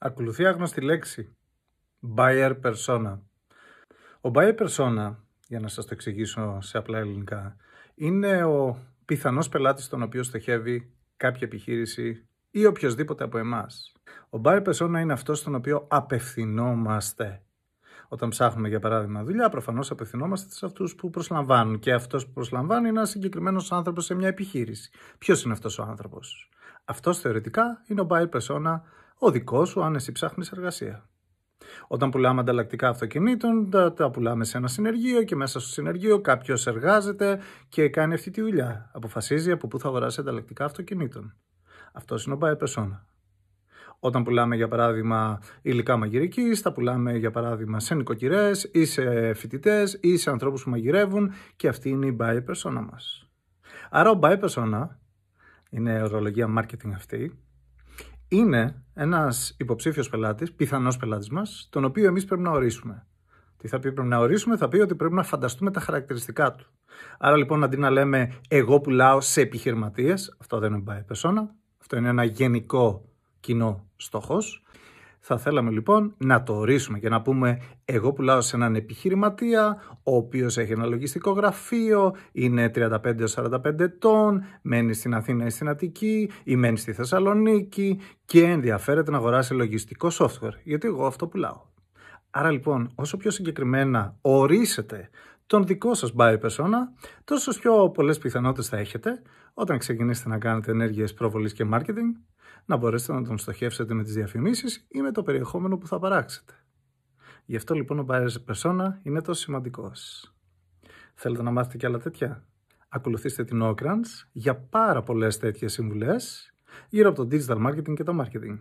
Ακολουθεί άγνωστη λέξη. Buyer persona. Ο buyer persona, για να σας το εξηγήσω σε απλά ελληνικά, είναι ο πιθανός πελάτης τον οποίο στοχεύει κάποια επιχείρηση ή οποιοδήποτε από εμάς. Ο buyer persona είναι αυτός στον οποίο απευθυνόμαστε. Όταν ψάχνουμε για παράδειγμα δουλειά, προφανώς απευθυνόμαστε σε αυτούς που προσλαμβάνουν. Και αυτός που προσλαμβάνει είναι ένας συγκεκριμένος άνθρωπος σε μια επιχείρηση. Ποιος είναι αυτός ο άνθρωπος, Αυτός θεωρητικά είναι ο buyer persona ο δικός σου αν εσύ ψάχνεις εργασία. Όταν πουλάμε ανταλλακτικά αυτοκινήτων, τα, τα πουλάμε σε ένα συνεργείο και μέσα στο συνεργείο κάποιος εργάζεται και κάνει αυτή τη δουλειά. Αποφασίζει από πού θα αγοράσει ανταλλακτικά αυτοκινήτων. Αυτός είναι ο buyer persona. Όταν πουλάμε για παράδειγμα υλικά μαγειρικής, τα πουλάμε για παράδειγμα σε νοικοκυρές ή σε φοιτητές ή σε ανθρώπους που μαγειρεύουν και αυτή είναι η buyer persona μας. Άρα ο buyer persona, είναι ορολογία marketing αυτή, είναι ένας υποψήφιος πελάτης, πιθανός πελάτης μας, τον οποίο εμείς πρέπει να ορίσουμε. Τι θα πει πρέπει να ορίσουμε, θα πει ότι πρέπει να φανταστούμε τα χαρακτηριστικά του. Άρα λοιπόν αντί να λέμε εγώ πουλάω σε επιχειρηματίες, αυτό δεν είναι buyer persona, αυτό είναι ένα γενικό κοινό στόχος. Θα θέλαμε λοιπόν να το ορίσουμε και να πούμε εγώ πουλάω σε έναν επιχειρηματία ο οποίος έχει ένα λογιστικό γραφείο, είναι 35-45 ετών, μένει στην Αθήνα ή στην Αττική ή μένει στη Θεσσαλονίκη και ενδιαφέρεται να αγοράσει λογιστικό software, γιατί εγώ αυτό πουλάω. Άρα λοιπόν όσο πιο συγκεκριμένα ορίσετε τον δικό σας buyer persona, τόσο πιο πολλές πιθανότητες θα έχετε όταν ξεκινήσετε να κάνετε ενέργειες προβολής και marketing να μπορέσετε να τον στοχεύσετε με τις διαφημίσεις ή με το περιεχόμενο που θα παράξετε. Γι' αυτό λοιπόν ο buyer persona είναι τόσο σημαντικός. Θέλετε να μάθετε και άλλα τέτοια; Ακολουθήστε την Ocrans για πάρα πολλές τέτοιες συμβουλές γύρω από το digital marketing και το marketing.